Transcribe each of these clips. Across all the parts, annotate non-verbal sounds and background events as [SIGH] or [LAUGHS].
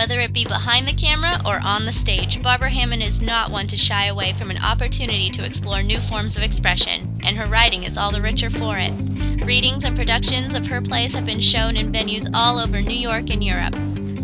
Whether it be behind the camera or on the stage, Barbara Hammond is not one to shy away from an opportunity to explore new forms of expression, and her writing is all the richer for it. Readings and productions of her plays have been shown in venues all over New York and Europe.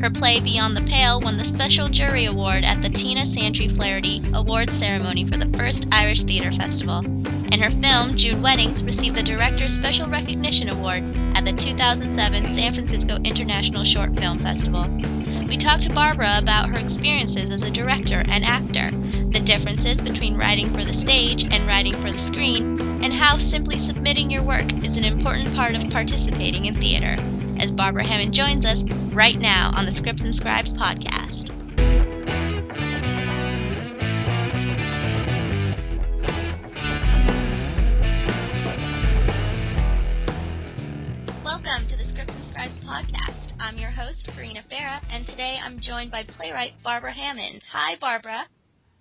Her play Beyond the Pale won the Special Jury Award at the Tina Santi Flaherty Awards ceremony for the first Irish Theatre Festival. And her film, June Weddings, received the Director's Special Recognition Award at the 2007 San Francisco International Short Film Festival. We talked to Barbara about her experiences as a director and actor, the differences between writing for the stage and writing for the screen, and how simply submitting your work is an important part of participating in theater. As Barbara Hammond joins us right now on the Scripts and Scribes podcast. Welcome to the Scripts and Scribes podcast. I'm your host, Karina Farah, and today I'm joined by playwright Barbara Hammond. Hi, Barbara.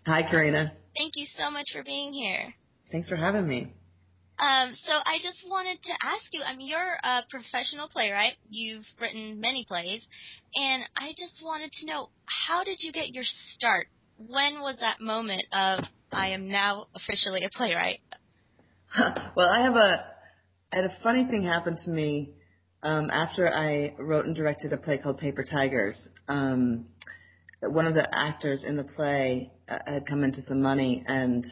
Hi, Karina. Thank you so much for being here. Thanks for having me. Um, so I just wanted to ask you. I mean, you're a professional playwright. You've written many plays, and I just wanted to know how did you get your start? When was that moment of I am now officially a playwright? [LAUGHS] well, I have a I had a funny thing happen to me um, after I wrote and directed a play called Paper Tigers. Um, one of the actors in the play uh, had come into some money and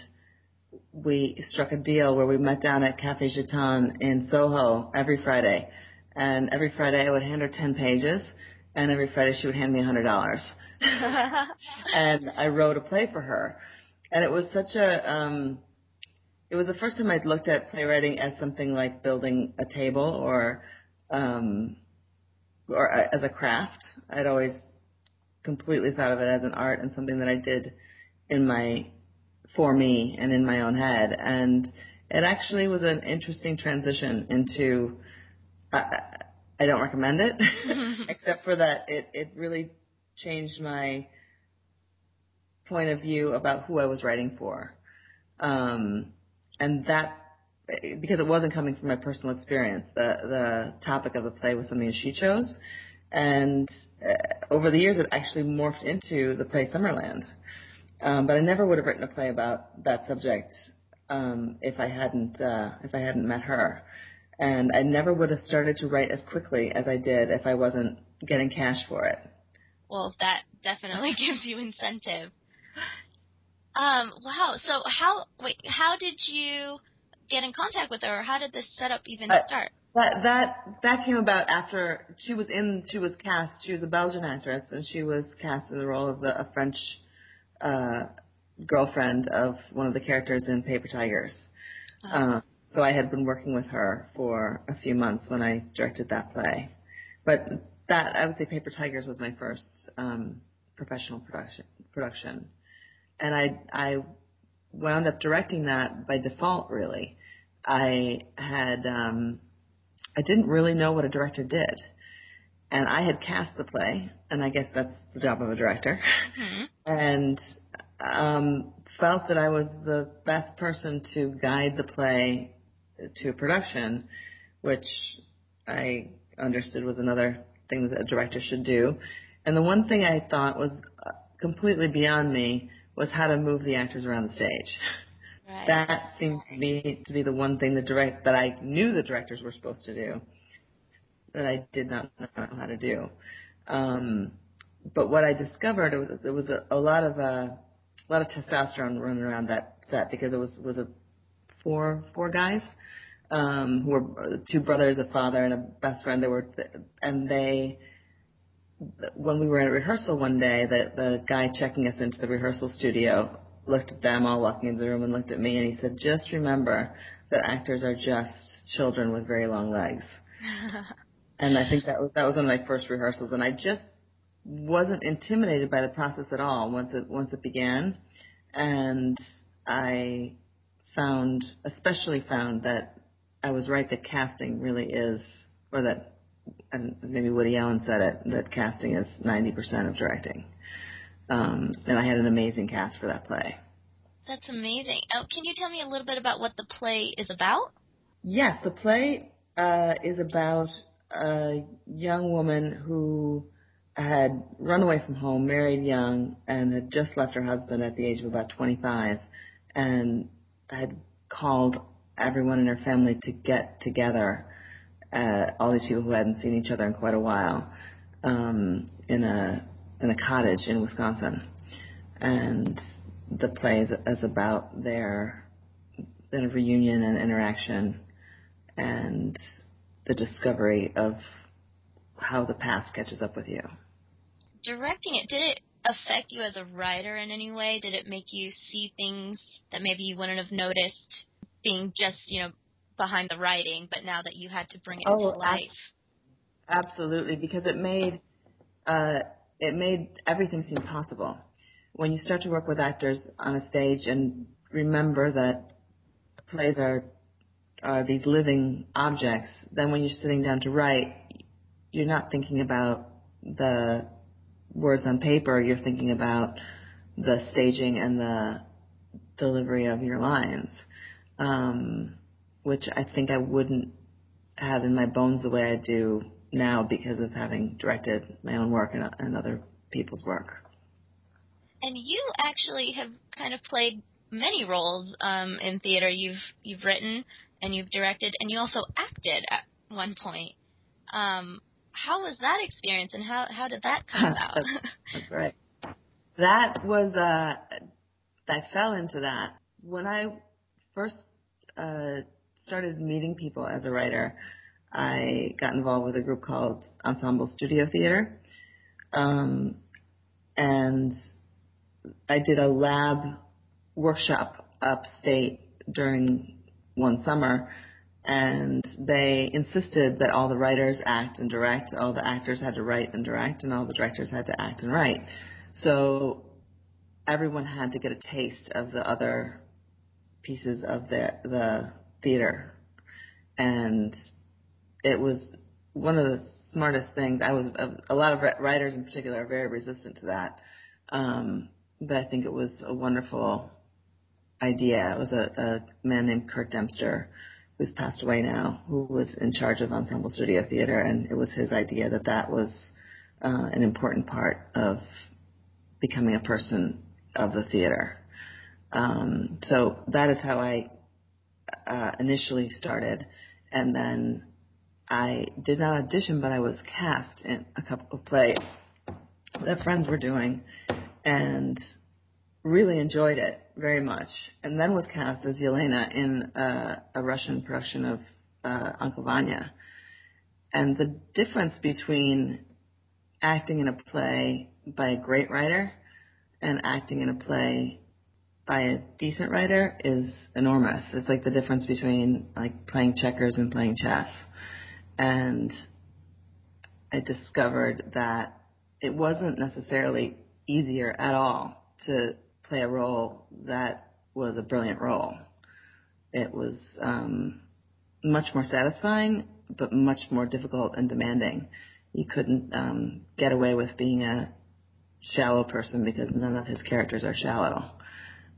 we struck a deal where we met down at Cafe Gitane in Soho every Friday. And every Friday I would hand her 10 pages, and every Friday she would hand me a $100. [LAUGHS] and I wrote a play for her. And it was such a, um, it was the first time I'd looked at playwriting as something like building a table or, um, or as a craft. I'd always completely thought of it as an art and something that I did in my for me and in my own head. And it actually was an interesting transition into. I, I don't recommend it, [LAUGHS] except for that it it really changed my point of view about who I was writing for, um, and that because it wasn't coming from my personal experience. The the topic of the play was something she chose, and uh, over the years it actually morphed into the play Summerland, um, but I never would have written a play about that subject um, if I hadn't uh, if I hadn't met her, and I never would have started to write as quickly as I did if I wasn't getting cash for it. Well, that definitely [LAUGHS] gives you incentive. Um, wow. So how wait? How did you get in contact with her, or how did this setup even start? That that that came about after she was in. She was cast. She was a Belgian actress, and she was cast in the role of the, a French uh, girlfriend of one of the characters in Paper Tigers. Oh. Uh, so I had been working with her for a few months when I directed that play. But that I would say Paper Tigers was my first um, professional production. Production, and I I wound up directing that by default. Really, I had um, I didn't really know what a director did and I had cast the play, and I guess that's the job of a director, mm-hmm. and um, felt that I was the best person to guide the play to production, which I understood was another thing that a director should do. And the one thing I thought was uh, completely beyond me was how to move the actors around the stage. [LAUGHS] Right. That seemed to me to be the one thing the direct that I knew the directors were supposed to do that I did not know how to do. Um, but what I discovered it was there was a, a lot of uh, a lot of testosterone running around that set because it was was a four four guys um, who were two brothers, a father, and a best friend. They were and they when we were in rehearsal one day, the the guy checking us into the rehearsal studio looked at them all walking into the room and looked at me and he said, "Just remember that actors are just children with very long legs." [LAUGHS] and I think that was that was one of my first rehearsals, and I just wasn't intimidated by the process at all once it once it began, and I found, especially found that I was right that casting really is, or that, and maybe Woody Allen said it, that casting is 90% of directing. Um, and I had an amazing cast for that play. That's amazing. Oh, can you tell me a little bit about what the play is about? Yes, the play uh, is about a young woman who had run away from home, married young, and had just left her husband at the age of about 25, and had called everyone in her family to get together. Uh, all these people who hadn't seen each other in quite a while, um, in a in a cottage in Wisconsin, and the play is, is about their their reunion and interaction, and the discovery of how the past catches up with you. Directing it, did it affect you as a writer in any way? Did it make you see things that maybe you wouldn't have noticed being just, you know, behind the writing, but now that you had to bring it oh, to life? Absolutely, because it made uh, it made everything seem possible. When you start to work with actors on a stage and remember that plays are are these living objects, then when you're sitting down to write, you're not thinking about the words on paper, you're thinking about the staging and the delivery of your lines, um, which I think I wouldn't have in my bones the way I do now because of having directed my own work and, and other people's work. And you actually have kind of played many roles um, in theater. You've you've written and you've directed, and you also acted at one point. Um, how was that experience, and how how did that come [LAUGHS] about? that's, that's right. That was uh, I fell into that when I first uh, started meeting people as a writer. I got involved with a group called Ensemble Studio Theater, um, and I did a lab workshop upstate during one summer and they insisted that all the writers act and direct, all the actors had to write and direct, and all the directors had to act and write. So everyone had to get a taste of the other pieces of the the theater, and it was one of the smartest things. I was a lot of writers in particular are very resistant to that, um, but I think it was a wonderful idea. It was a, a man named Curt Dempster who's passed away now, who was in charge of Ensemble Studio Theater, and it was his idea that that was uh, an important part of becoming a person of the theater. Um, so that is how I uh, initially started, and then I did not audition, but I was cast in a couple of plays that friends were doing, and really enjoyed it very much, and then was cast as Yelena in uh, a Russian production of uh, Uncle Vanya. And the difference between acting in a play by a great writer and acting in a play by a decent writer is enormous. It's like the difference between like playing checkers and playing chess. And I discovered that it wasn't necessarily easier at all to play a role that was a brilliant role. It was um, much more satisfying, but much more difficult and demanding. You couldn't um, get away with being a shallow person because none of his characters are shallow.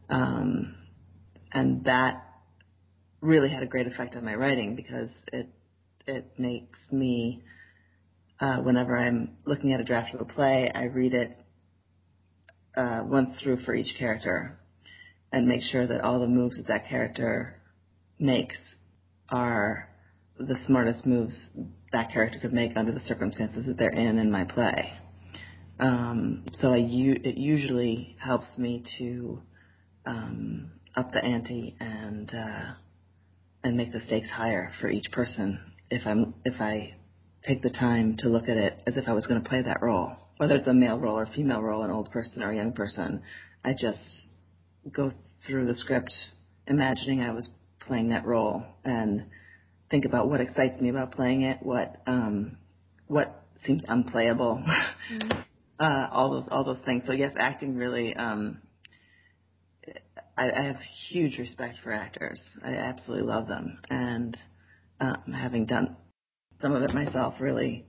Um, and that really had a great effect on my writing because it it makes me uh, whenever I'm looking at a draft of a play, I read it uh, once through for each character and make sure that all the moves that that character makes are the smartest moves that character could make under the circumstances that they're in in my play. Um, so it usually helps me to um, up the ante and uh, and make the stakes higher for each person if I'm if I take the time to look at it as if I was going to play that role whether it's a male role or a female role, an old person or a young person, I just go through the script imagining I was playing that role and think about what excites me about playing it, what um, what seems unplayable, [LAUGHS] mm-hmm. uh, all those all those things. So yes, acting really. Um, I, I have huge respect for actors. I absolutely love them, and um, having done some of it myself, really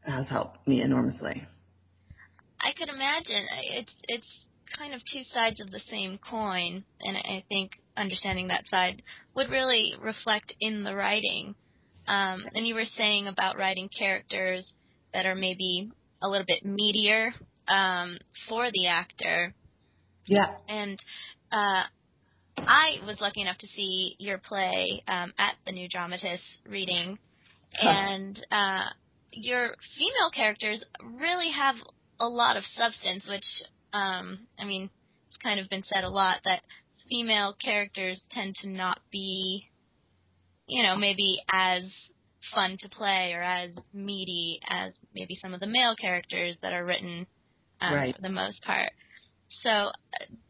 has helped me enormously. I could imagine it's it's kind of two sides of the same coin, and I think understanding that side would really reflect in the writing. Um, and you were saying about writing characters that are maybe a little bit meatier um, for the actor. Yeah. And uh, I was lucky enough to see your play um, at the New Dramatists reading, and uh, your female characters really have a lot of substance, which um, I mean, it's kind of been said a lot that female characters tend to not be, you know, maybe as fun to play or as meaty as maybe some of the male characters that are written um, right. for the most part. So, uh,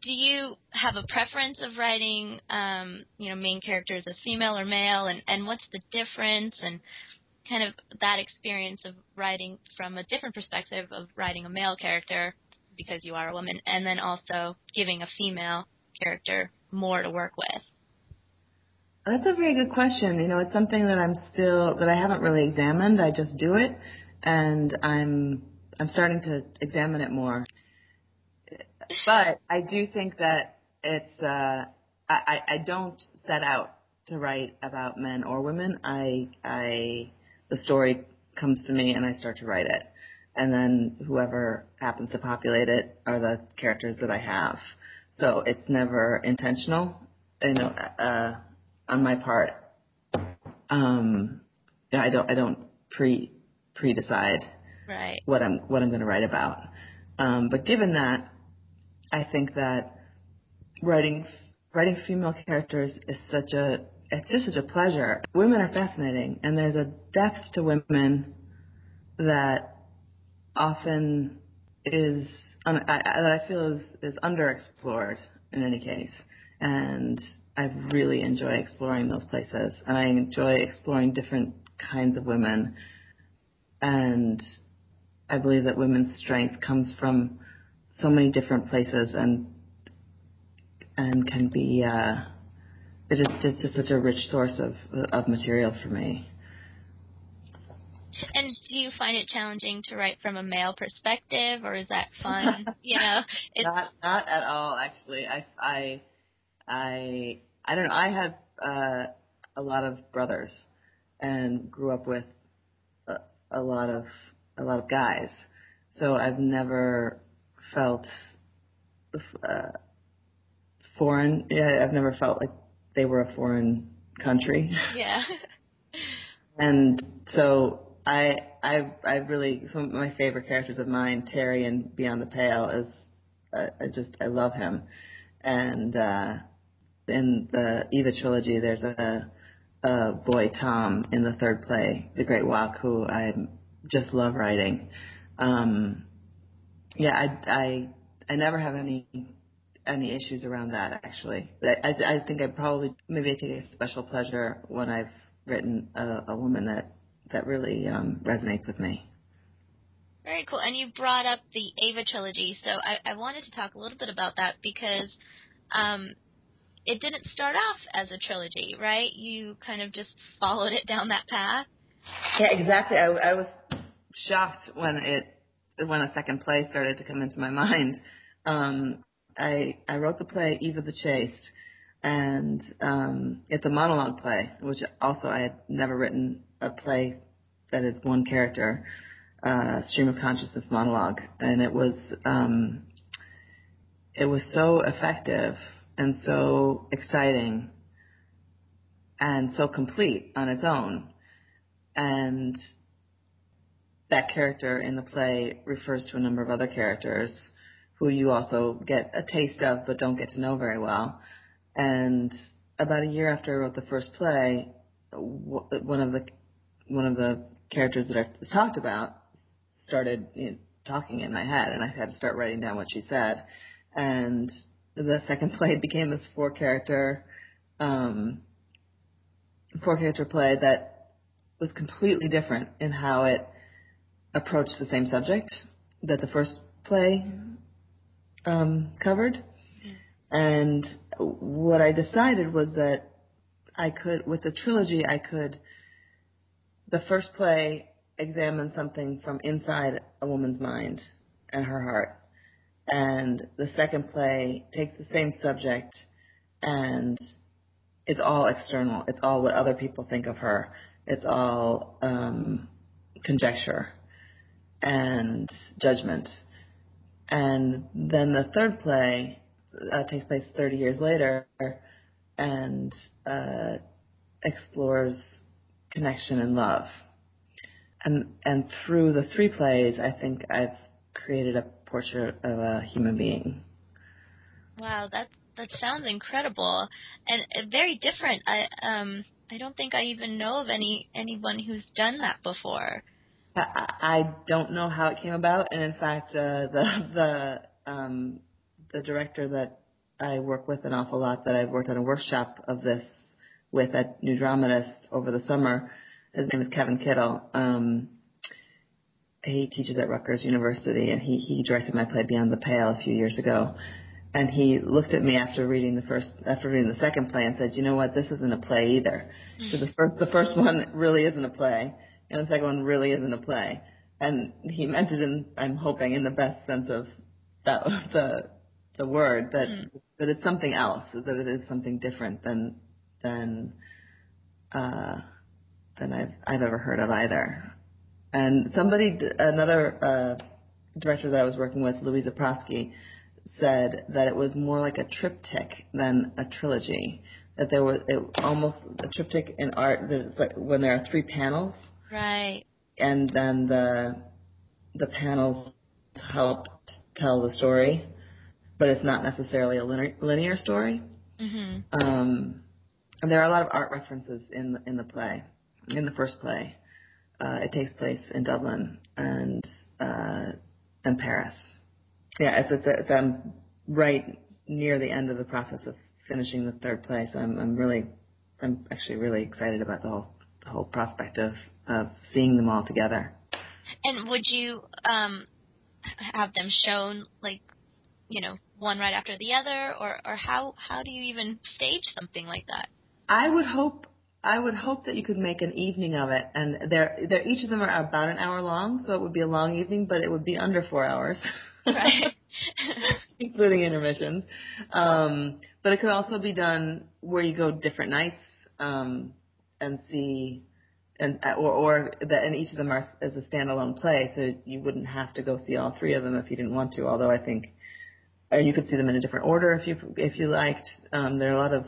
do you have a preference of writing, um, you know, main characters as female or male, and and what's the difference, and kind of that experience of writing from a different perspective of writing a male character because you are a woman, and then also giving a female character more to work with? That's a very good question. You know, it's something that I'm still that I haven't really examined. I just do it, and I'm I'm starting to examine it more. But I do think that it's uh, I I don't set out to write about men or women. I I the story comes to me and I start to write it, and then whoever happens to populate it are the characters that I have. So it's never intentional, you know, uh, on my part. Um, I don't I don't pre pre decide right. what I'm what I'm going to write about. Um, but given that, I think that writing writing female characters is such a it's just such a pleasure. Women are fascinating, and there's a depth to women that often is I, I feel is, is underexplored in any case. And I really enjoy exploring those places, and I enjoy exploring different kinds of women. And I believe that women's strength comes from so many different places, and and can be uh, it's just, it's just such a rich source of of material for me. And do you find it challenging to write from a male perspective, or is that fun? [LAUGHS] you know, it's not not at all. Actually, I I I I don't know. I have uh, a lot of brothers, and grew up with a, a lot of a lot of guys. So I've never felt uh, foreign. Yeah, I've never felt like they were a foreign country. [LAUGHS] Yeah. [LAUGHS] and so I I I really some of my favorite characters of mine, Terry and Beyond the Pale, is uh, I just I love him, and uh, in the Eva trilogy, there's a, a boy Tom in the third play, The Great Walk, who I just love writing. Um, yeah, I I I never have any any issues around that actually. I, I, I think I probably maybe I take a special pleasure when I've written a, a woman that that really um, resonates with me. Very cool. And you brought up the Ava trilogy, so I, I wanted to talk a little bit about that because um, it didn't start off as a trilogy, right? You kind of just followed it down that path. Yeah, exactly. I, I was shocked when it when a second play started to come into my [LAUGHS] mind. Um, I I wrote the play Eva the Chaste, and um, it's a monologue play, which also I had never written a play that is one character, uh, stream of consciousness monologue, and it was um, it was so effective and so exciting and so complete on its own, and that character in the play refers to a number of other characters who you also get a taste of but don't get to know very well. And about a year after I wrote the first play, one of the one of the characters that I talked about started you know, talking in my head, and I had to start writing down what she said. And the second [LAUGHS] play became this four character um, four character play that was completely different in how it approached the same subject that the first play um, covered. And what I decided was that I could, with the trilogy, I could, the first play examine something from inside a woman's mind and her heart. And the second play takes the same subject and it's all external. It's all what other people think of her. It's all um, conjecture. And Judgment. And then the third play uh, takes place 30 years later and uh, explores connection and love. And and through the three plays, I think I've created a portrait of a human being. Wow, that that sounds incredible and uh, very different. I um I don't think I even know of any anyone who's done that before. I, I don't know how it came about, and in fact, uh, the the um, the director that I work with an awful lot, that I've worked on a workshop of this with at New Dramatist over the summer. His name is Kevin Kittle. Um, he teaches at Rutgers University, and he he directed my play Beyond the Pale a few years ago. And he looked at me after reading the first, after reading the second play, and said, "You know what? This isn't a play either. So the first, the first one really isn't a play, and the second one really isn't a play." And he meant it in, I'm hoping, in the best sense of that [LAUGHS] the the word that Mm. that it's something else, that it is something different than than uh, than I've I've ever heard of either. And somebody, another uh, director that I was working with, Louisa Prosky, said that it was more like a triptych than a trilogy. That there was it, almost a triptych in art. That it's like when there are three panels, Right. and then the the panels help tell the story, but it's not necessarily a linear, linear story. Mhm. Um, and there are a lot of art references in the, in the play, in the first play. Uh, it takes place in Dublin and uh, and Paris. Yeah, it's it's, it's um, right near the end of the process of finishing the third play, so I'm I'm really I'm actually really excited about the whole whole prospect of of seeing them all together. And would you um have them shown like you know one right after the other or or how how do you even stage something like that? I would hope I would hope that you could make an evening of it, and they're, they're each of them are about an hour long, so it would be a long evening, but it would be under four hours, Right. [LAUGHS] including intermissions. Um, but it could also be done where you go different nights um, and see, and or or that and each of them are as a standalone play, so you wouldn't have to go see all three of them if you didn't want to. Although I think, or you could see them in a different order if you if you liked. Um, there are a lot of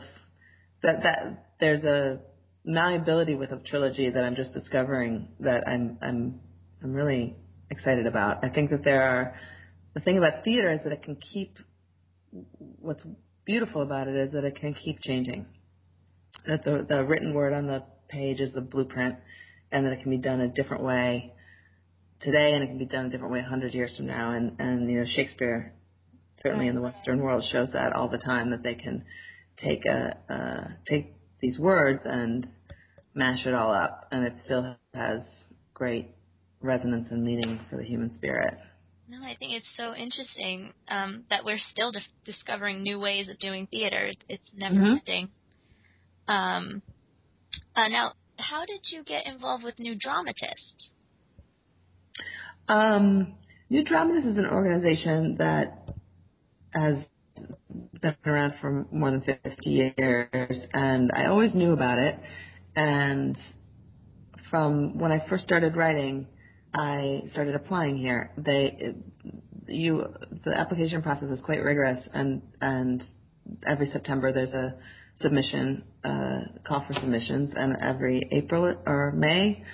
that that there's a malleability with a trilogy that I'm just discovering that I'm I'm I'm really excited about. I think that there are the thing about theater is that it can keep what's beautiful about it is that it can keep changing. That the the written word on the page is the blueprint and that it can be done a different way today and it can be done a different way a hundred years from now and, and you know, Shakespeare certainly in the Western world shows that all the time that they can take a uh, take these words and mash it all up, and it still has great resonance and meaning for the human spirit. No, I think it's so interesting um, that we're still dis- discovering new ways of doing theater. It's- It's never Mhm. ending. Um, uh, now, how did you get involved with New Dramatists? Um, New Dramatists is an organization that has been around for more than 50 years, and I always knew about it. And from when I first started writing, I started applying here. They, you, the application process is quite rigorous, and and every September there's a submission, uh, call for submissions, and every April or May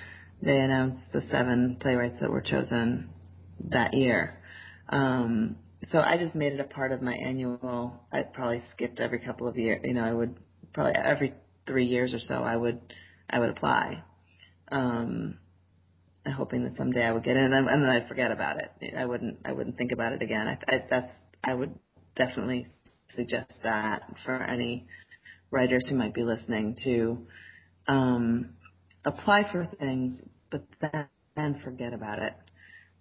they announce the seven playwrights that were chosen that year. Um, so I just made it a part of my annual. I probably skipped every couple of years. You know, I would probably every three years or so I would I would apply, um, hoping that someday I would get in, and, and then I'd forget about it. I wouldn't I wouldn't think about it again. I, I, that's I would definitely suggest that for any writers who might be listening to um, apply for things, but then, then forget about it.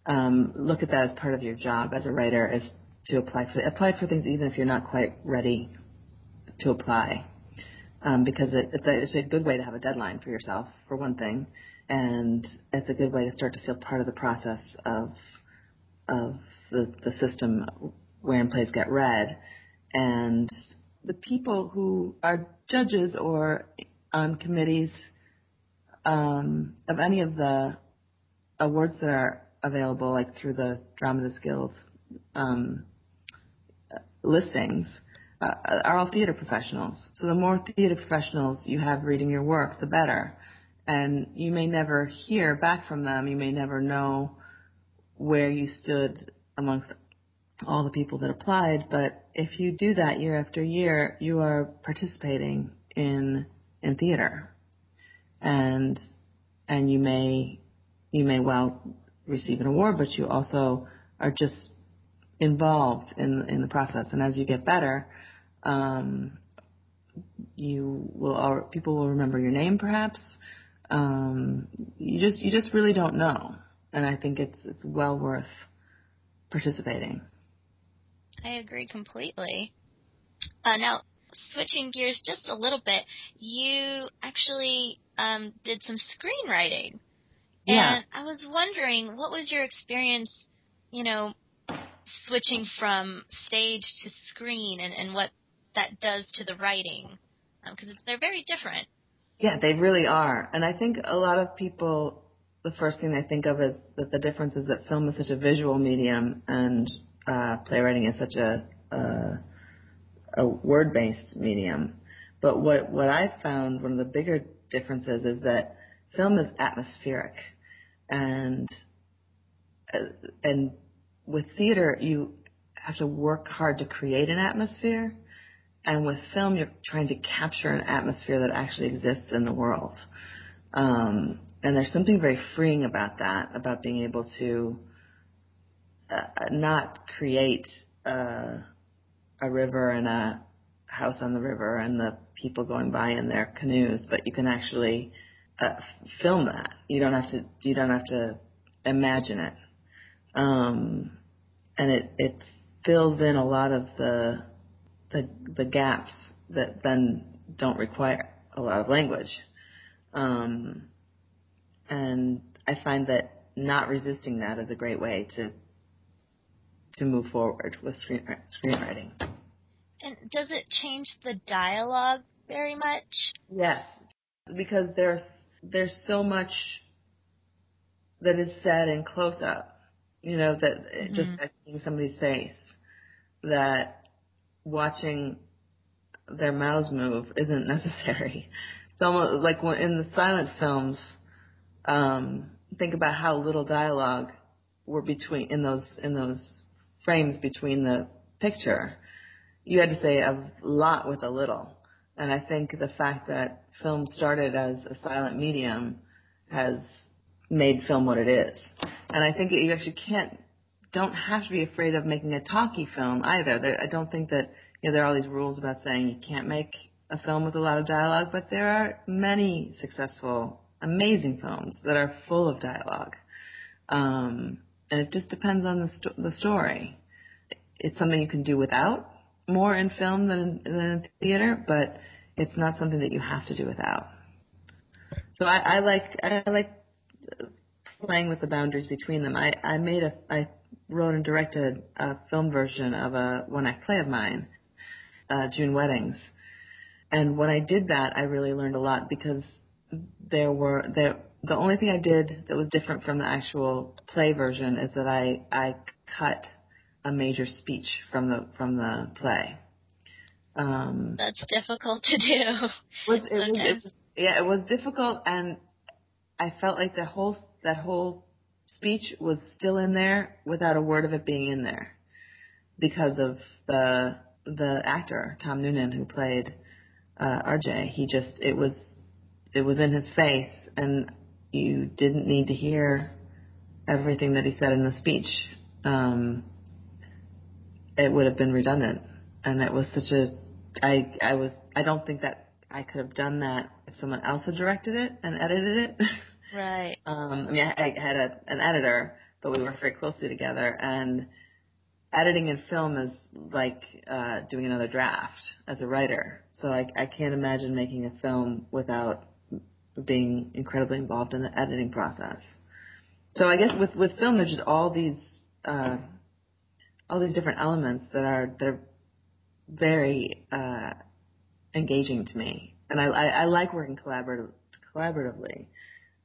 Um, look at that as part of your job as a writer is to apply for apply for things even if you're not quite ready to apply, um, because it, it's, a, it's a good way to have a deadline for yourself for one thing, and it's a good way to start to feel part of the process of of the, the system wherein plays get read, and the people who are judges or on committees um, of any of the awards that are available, like through the Dramatists Guild um, listings, uh, are all theater professionals. So the more theater professionals you have reading your work, the better. And you may never hear back from them. You may never know where you stood amongst all the people that applied. But if you do that year after year, you are participating in in theater, and and you may you may well receive an award, but you also are just involved in in the process. And as you get better, um, you will people will remember your name perhaps. Um, you just you just really don't know, and I think it's it's well worth participating. I agree completely. Uh, now, switching gears just a little bit, you actually um, did some screenwriting. Yeah. And I was wondering, what was your experience, you know, switching from stage to screen and, and what that does to the writing? Because um, they're very different. Yeah, they really are. And I think a lot of people, the first thing they think of is that the difference is that film is such a visual medium and uh, playwriting is such a, a, a word-based medium. But what what I found one of the bigger differences is that film is atmospheric, and uh, and with theater you have to work hard to create an atmosphere, and with film you're trying to capture an atmosphere that actually exists in the world. Um, and there's something very freeing about that, about being able to uh, not create uh, a river and a house on the river and the people going by in their canoes, but you can actually uh, film that. You don't have to. You don't have to imagine it, um, and it it fills in a lot of the the the gaps that then don't require a lot of language. Um, and I find that not resisting that is a great way to to move forward with screen, screenwriting. And does it change the dialogue very much? Yes, because there's there's so much that is said in close up. You know that mm-hmm. just seeing somebody's face, that watching their mouths move isn't [LAUGHS] necessary. It's almost like when in the silent films. Um, think about how little dialogue were between in those in those frames between the picture, you had to say a lot with a little. And I think the fact that film started as a silent medium has made film what it is. And I think you actually can't, don't have to be afraid of making a talky film either. I don't think that, you know, there are all these rules about saying you can't make a film with a lot of dialogue, but there are many successful, amazing films that are full of dialogue. Um, and it just depends on the sto- the story. It's something you can do without more in film than than in theater, but it's not something that you have to do without. So I, I like I like playing with the boundaries between them. I I made a I wrote and directed a film version of a one act play of mine, uh, June Weddings, and when I did that, I really learned a lot because there were there the only thing I did that was different from the actual play version is that I I cut a major speech from the from the play. Um, That's difficult to do. Was, it was, it was, yeah, it was difficult, and I felt like the whole that whole speech was still in there without a word of it being in there because of the the actor Tom Noonan who played uh, RJ. He just it was it was in his face, and you didn't need to hear everything that he said in the speech. Um, it would have been redundant, and it was such a. I I was I don't think that I could have done that if someone else had directed it and edited it. [LAUGHS] Right. um, I mean, I, I had a, an editor, but we worked very closely together, and editing in film is like uh, doing another draft as a writer. So I, I can't imagine making a film without being incredibly involved in the editing process. So I guess with with film, there's just all these uh, all these different elements that are that are very uh, engaging to me, and I, I, I like working collaborative, collaboratively.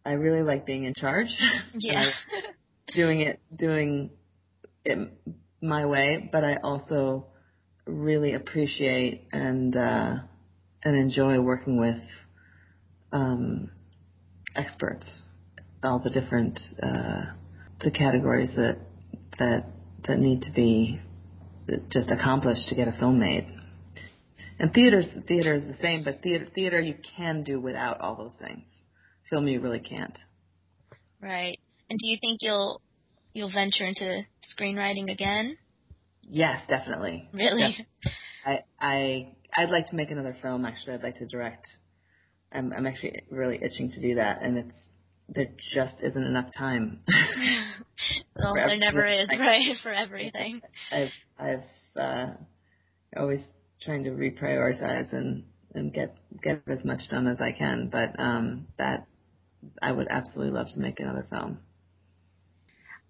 I really like being in charge. [LAUGHS] Yeah. doing it doing it my way, but I also really appreciate and uh, and enjoy working with um, experts, all the different uh, the categories that that that need to be just accomplished to get a film made. And theater theater is the same, but theater theater you can do without all those things. Film you really can't. Right. And do you think you'll you'll venture into screenwriting again? Yes, definitely. Really? Def- I I I'd like to make another film. Actually, I'd like to direct. I'm I'm actually really itching to do that, and it's there just isn't enough time. [LAUGHS] [LAUGHS] well, there never is, [LAUGHS] right, for everything. I've I've uh, always trying to reprioritize and and get get as much done as I can, but um, that I would absolutely love to make another film.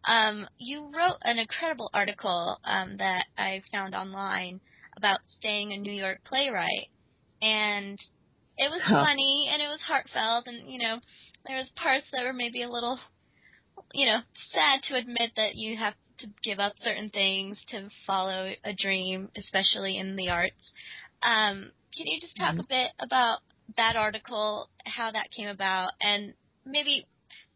Um, you wrote an incredible article um, that I found online about staying a New York playwright, and it was huh. funny and it was heartfelt, and you know there was parts that were maybe a little, you know, sad to admit that you have to give up certain things to follow a dream, especially in the arts. Um, can you just talk mm-hmm. a bit about that article, how that came about, and maybe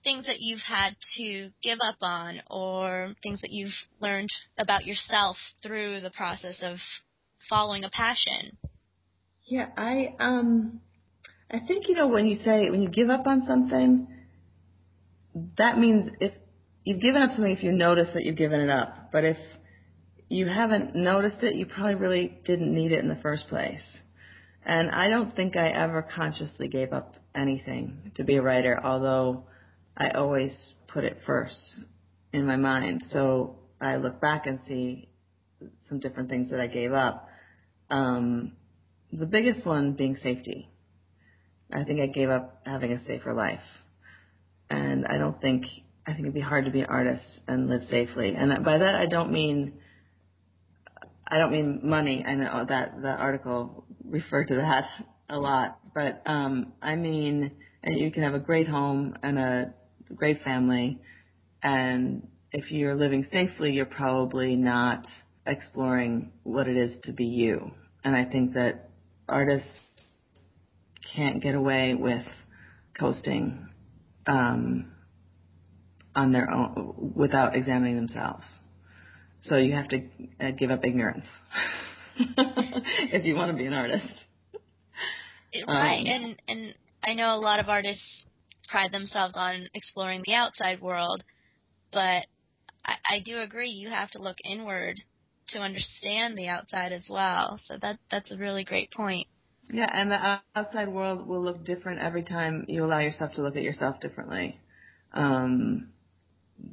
things that you've had to give up on or things that you've learned about yourself through the process of following a passion? Yeah, I um I think you know when you say when you give up on something that means if you've given up something if you notice that you've given it up. But if you haven't noticed it, you probably really didn't need it in the first place. And I don't think I ever consciously gave up anything to be a writer, although I always put it first in my mind. So I look back and see some different things that I gave up. Um, the biggest one being safety. I think I gave up having a safer life. And I don't think, I think it'd be hard to be an artist and live safely. And by that I don't mean, I don't mean money. I know that the article referred to that a lot, but um, I mean, and you can have a great home and a great family, and if you're living safely, you're probably not exploring what it is to be you. And I think that artists can't get away with coasting um, on their own without examining themselves. So you have to uh, give up ignorance [LAUGHS] if you want to be an artist. Right, um, and and I know a lot of artists pride themselves on exploring the outside world, but I, I do agree you have to look inward to understand the outside as well. So that that's a really great point. Yeah, and the outside world will look different every time you allow yourself to look at yourself differently. Um,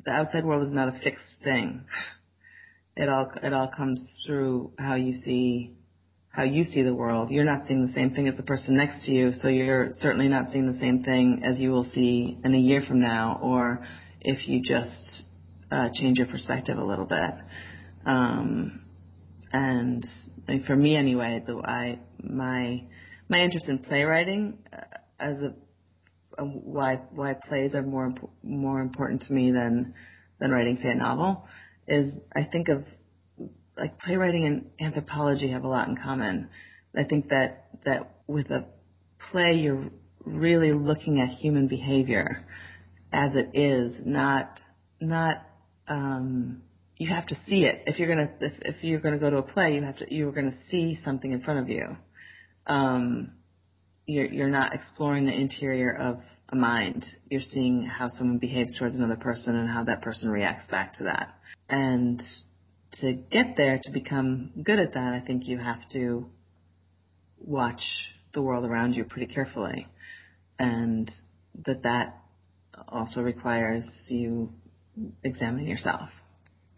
the outside world is not a fixed thing. It all it all comes through how you see how you see the world. You're not seeing the same thing as the person next to you, so you're certainly not seeing the same thing as you will see in a year from now, or if you just uh, change your perspective a little bit. Um, and like for me anyway, the I my my interest in playwriting uh, as a, a why why plays are more more important to me than than writing say a novel is I think of like playwriting and anthropology have a lot in common. I think that that with a play you're really looking at human behavior as it is, not not um, you have to see it. If you're gonna if, if you're gonna go to a play, you have to you're gonna see something in front of you. Um, you're you're not exploring the interior of a mind. You're seeing how someone behaves towards another person and how that person reacts back to that. And to get there, to become good at that, I think you have to watch the world around you pretty carefully. And that that also requires you examining yourself.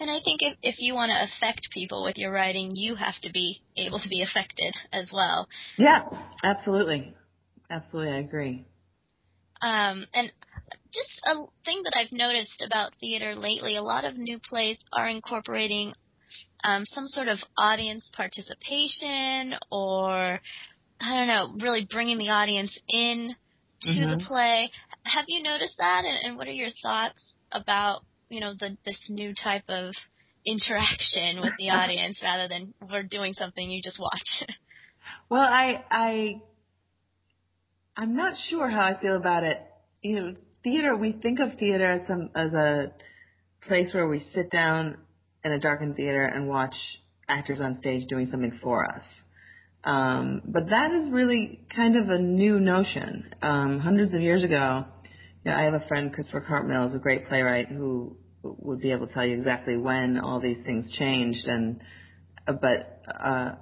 And I think if, if you want to affect people with your writing, you have to be able to be affected as well. Yeah, absolutely. Absolutely, I agree. Um, and just a thing that I've noticed about theater lately, a lot of new plays are incorporating um, some sort of audience participation or I don't know, really bringing the audience in to mm-hmm. the play. Have you noticed that, and, and what are your thoughts about you know the this new type of interaction with the [LAUGHS] audience rather than we're doing something you just watch. [LAUGHS] well, I I I'm not sure how I feel about it. You know, theater. We think of theater as some as a place where we sit down in a darkened theater and watch actors on stage doing something for us. Um, but that is really kind of a new notion. Um, hundreds of years ago, you know, I have a friend, Christopher Cartmill, is a great playwright who would be able to tell you exactly when all these things changed. And but uh,